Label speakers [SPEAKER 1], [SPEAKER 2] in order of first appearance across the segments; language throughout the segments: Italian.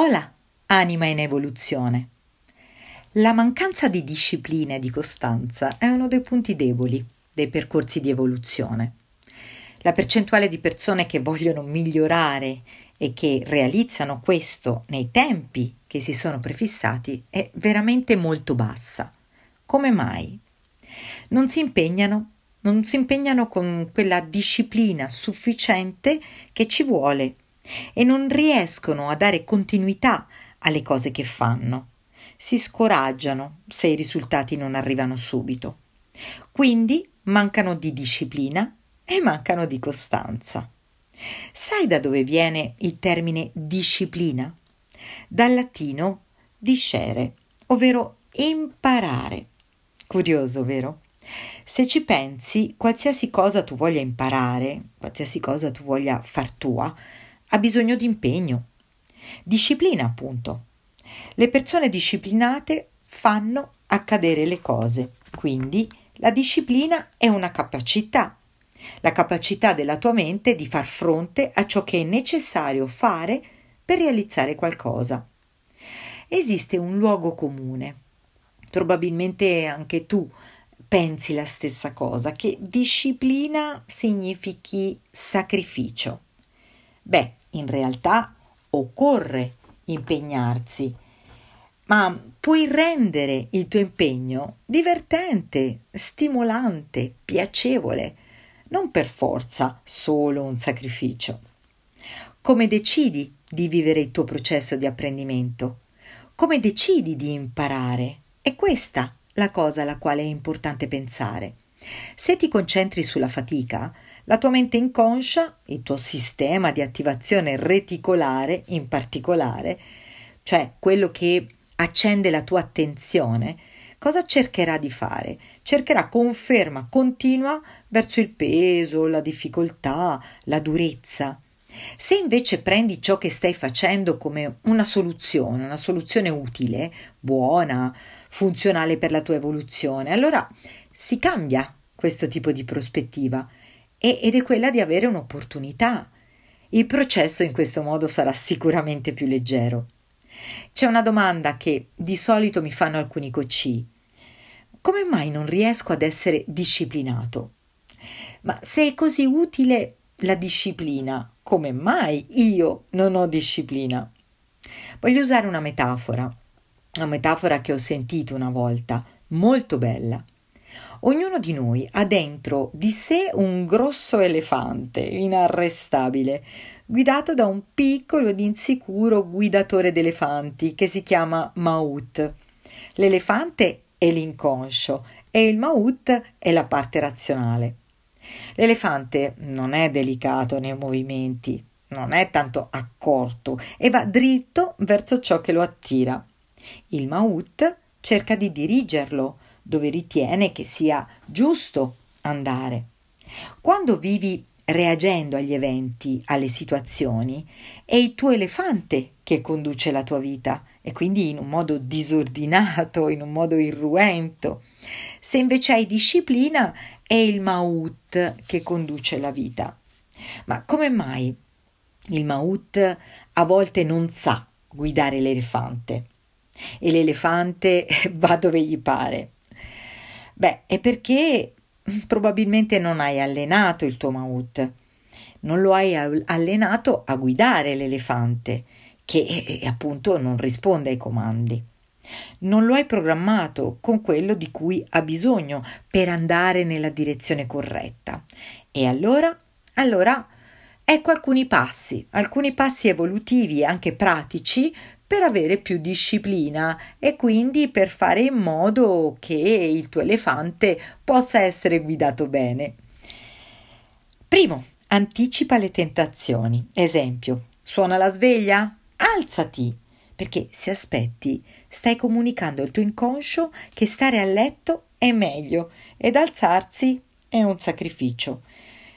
[SPEAKER 1] Ola, anima in evoluzione. La mancanza di disciplina e di costanza è uno dei punti deboli dei percorsi di evoluzione. La percentuale di persone che vogliono migliorare e che realizzano questo nei tempi che si sono prefissati è veramente molto bassa. Come mai? Non si impegnano, non si impegnano con quella disciplina sufficiente che ci vuole e non riescono a dare continuità alle cose che fanno. Si scoraggiano se i risultati non arrivano subito. Quindi mancano di disciplina e mancano di costanza. Sai da dove viene il termine disciplina? Dal latino discere, ovvero imparare. Curioso, vero? Se ci pensi, qualsiasi cosa tu voglia imparare, qualsiasi cosa tu voglia far tua, ha bisogno di impegno. Disciplina, appunto. Le persone disciplinate fanno accadere le cose, quindi la disciplina è una capacità, la capacità della tua mente di far fronte a ciò che è necessario fare per realizzare qualcosa. Esiste un luogo comune, probabilmente anche tu pensi la stessa cosa, che disciplina significhi sacrificio. Beh, in realtà occorre impegnarsi, ma puoi rendere il tuo impegno divertente, stimolante, piacevole, non per forza solo un sacrificio. Come decidi di vivere il tuo processo di apprendimento? Come decidi di imparare? È questa la cosa alla quale è importante pensare. Se ti concentri sulla fatica, la tua mente inconscia, il tuo sistema di attivazione reticolare in particolare, cioè quello che accende la tua attenzione, cosa cercherà di fare? Cercherà conferma continua verso il peso, la difficoltà, la durezza. Se invece prendi ciò che stai facendo come una soluzione, una soluzione utile, buona, funzionale per la tua evoluzione, allora si cambia questo tipo di prospettiva ed è quella di avere un'opportunità. Il processo in questo modo sarà sicuramente più leggero. C'è una domanda che di solito mi fanno alcuni coach. Come mai non riesco ad essere disciplinato? Ma se è così utile la disciplina, come mai io non ho disciplina? Voglio usare una metafora, una metafora che ho sentito una volta, molto bella. Ognuno di noi ha dentro di sé un grosso elefante inarrestabile, guidato da un piccolo ed insicuro guidatore d'elefanti che si chiama Maut. L'elefante è l'inconscio e il Maut è la parte razionale. L'elefante non è delicato nei movimenti, non è tanto accorto e va dritto verso ciò che lo attira. Il Maut cerca di dirigerlo, dove ritiene che sia giusto andare. Quando vivi reagendo agli eventi, alle situazioni, è il tuo elefante che conduce la tua vita e quindi in un modo disordinato, in un modo irruento. Se invece hai disciplina, è il maut che conduce la vita. Ma come mai il maut a volte non sa guidare l'elefante e l'elefante va dove gli pare? Beh, è perché probabilmente non hai allenato il tuo maut, non lo hai allenato a guidare l'elefante, che eh, appunto non risponde ai comandi. Non lo hai programmato con quello di cui ha bisogno per andare nella direzione corretta. E allora? Allora ecco alcuni passi, alcuni passi evolutivi e anche pratici per avere più disciplina e quindi per fare in modo che il tuo elefante possa essere guidato bene. Primo, anticipa le tentazioni. Esempio, suona la sveglia? Alzati, perché se aspetti stai comunicando al tuo inconscio che stare a letto è meglio ed alzarsi è un sacrificio.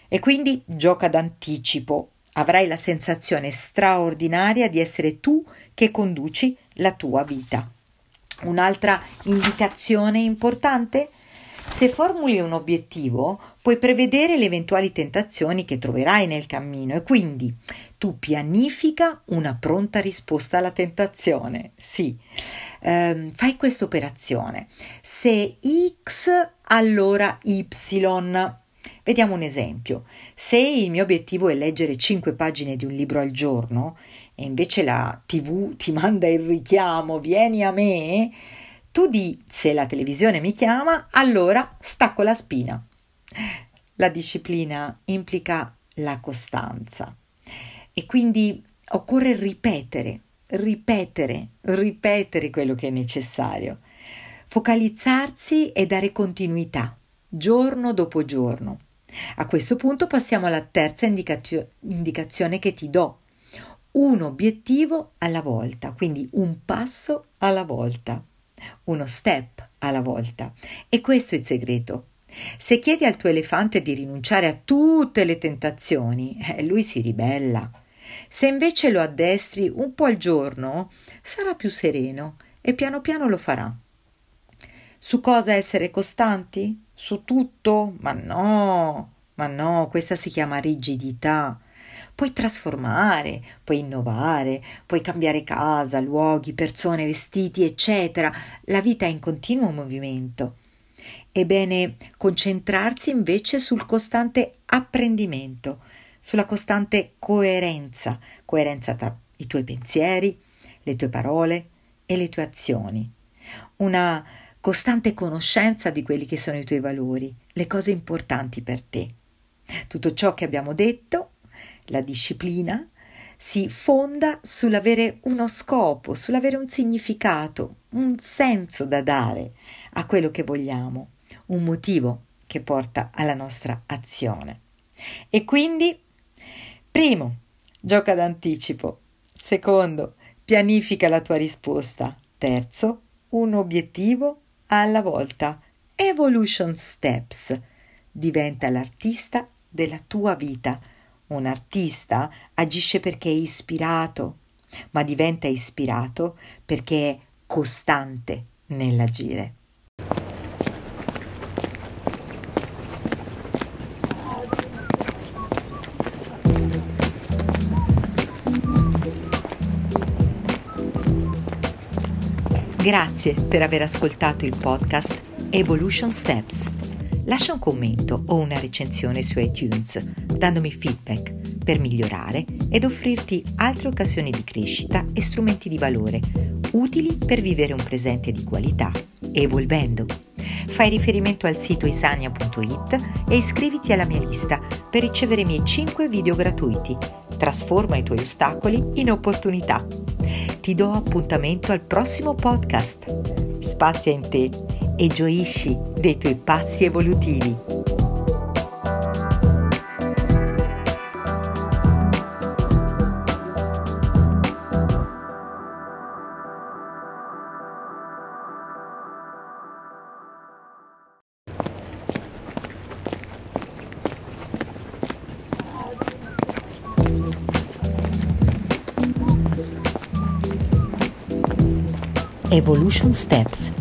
[SPEAKER 1] E quindi gioca d'anticipo. Avrai la sensazione straordinaria di essere tu che conduci la tua vita. Un'altra indicazione importante? Se formuli un obiettivo, puoi prevedere le eventuali tentazioni che troverai nel cammino e quindi tu pianifica una pronta risposta alla tentazione. Sì, ehm, fai questa operazione. Se X, allora Y. Vediamo un esempio. Se il mio obiettivo è leggere 5 pagine di un libro al giorno e invece la TV ti manda il richiamo, vieni a me, tu di se la televisione mi chiama, allora stacco la spina. La disciplina implica la costanza e quindi occorre ripetere, ripetere, ripetere quello che è necessario, focalizzarsi e dare continuità giorno dopo giorno. A questo punto passiamo alla terza indicazio- indicazione che ti do. Un obiettivo alla volta, quindi un passo alla volta uno step alla volta. E questo è il segreto. Se chiedi al tuo elefante di rinunciare a tutte le tentazioni, eh, lui si ribella. Se invece lo addestri un po' al giorno, sarà più sereno e piano piano lo farà. Su cosa essere costanti? Su tutto? Ma no, ma no, questa si chiama rigidità. Puoi trasformare, puoi innovare, puoi cambiare casa, luoghi, persone, vestiti, eccetera. La vita è in continuo movimento. È bene concentrarsi invece sul costante apprendimento, sulla costante coerenza, coerenza tra i tuoi pensieri, le tue parole e le tue azioni. Una costante conoscenza di quelli che sono i tuoi valori, le cose importanti per te. Tutto ciò che abbiamo detto la disciplina si fonda sull'avere uno scopo, sull'avere un significato, un senso da dare a quello che vogliamo, un motivo che porta alla nostra azione. E quindi, primo, gioca d'anticipo. Secondo, pianifica la tua risposta. Terzo, un obiettivo alla volta. Evolution Steps. Diventa l'artista della tua vita un artista agisce perché è ispirato, ma diventa ispirato perché è costante nell'agire. Grazie per aver ascoltato il podcast Evolution Steps lascia un commento o una recensione su iTunes, dandomi feedback per migliorare ed offrirti altre occasioni di crescita e strumenti di valore utili per vivere un presente di qualità, evolvendo. Fai riferimento al sito isania.it e iscriviti alla mia lista per ricevere i miei 5 video gratuiti. Trasforma i tuoi ostacoli in opportunità. Ti do appuntamento al prossimo podcast. Spazia in te e gioisci dei tuoi passi evolutivi. Evolution Steps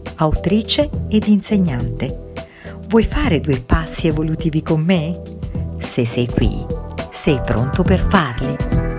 [SPEAKER 1] autrice ed insegnante. Vuoi fare due passi evolutivi con me? Se sei qui, sei pronto per farli.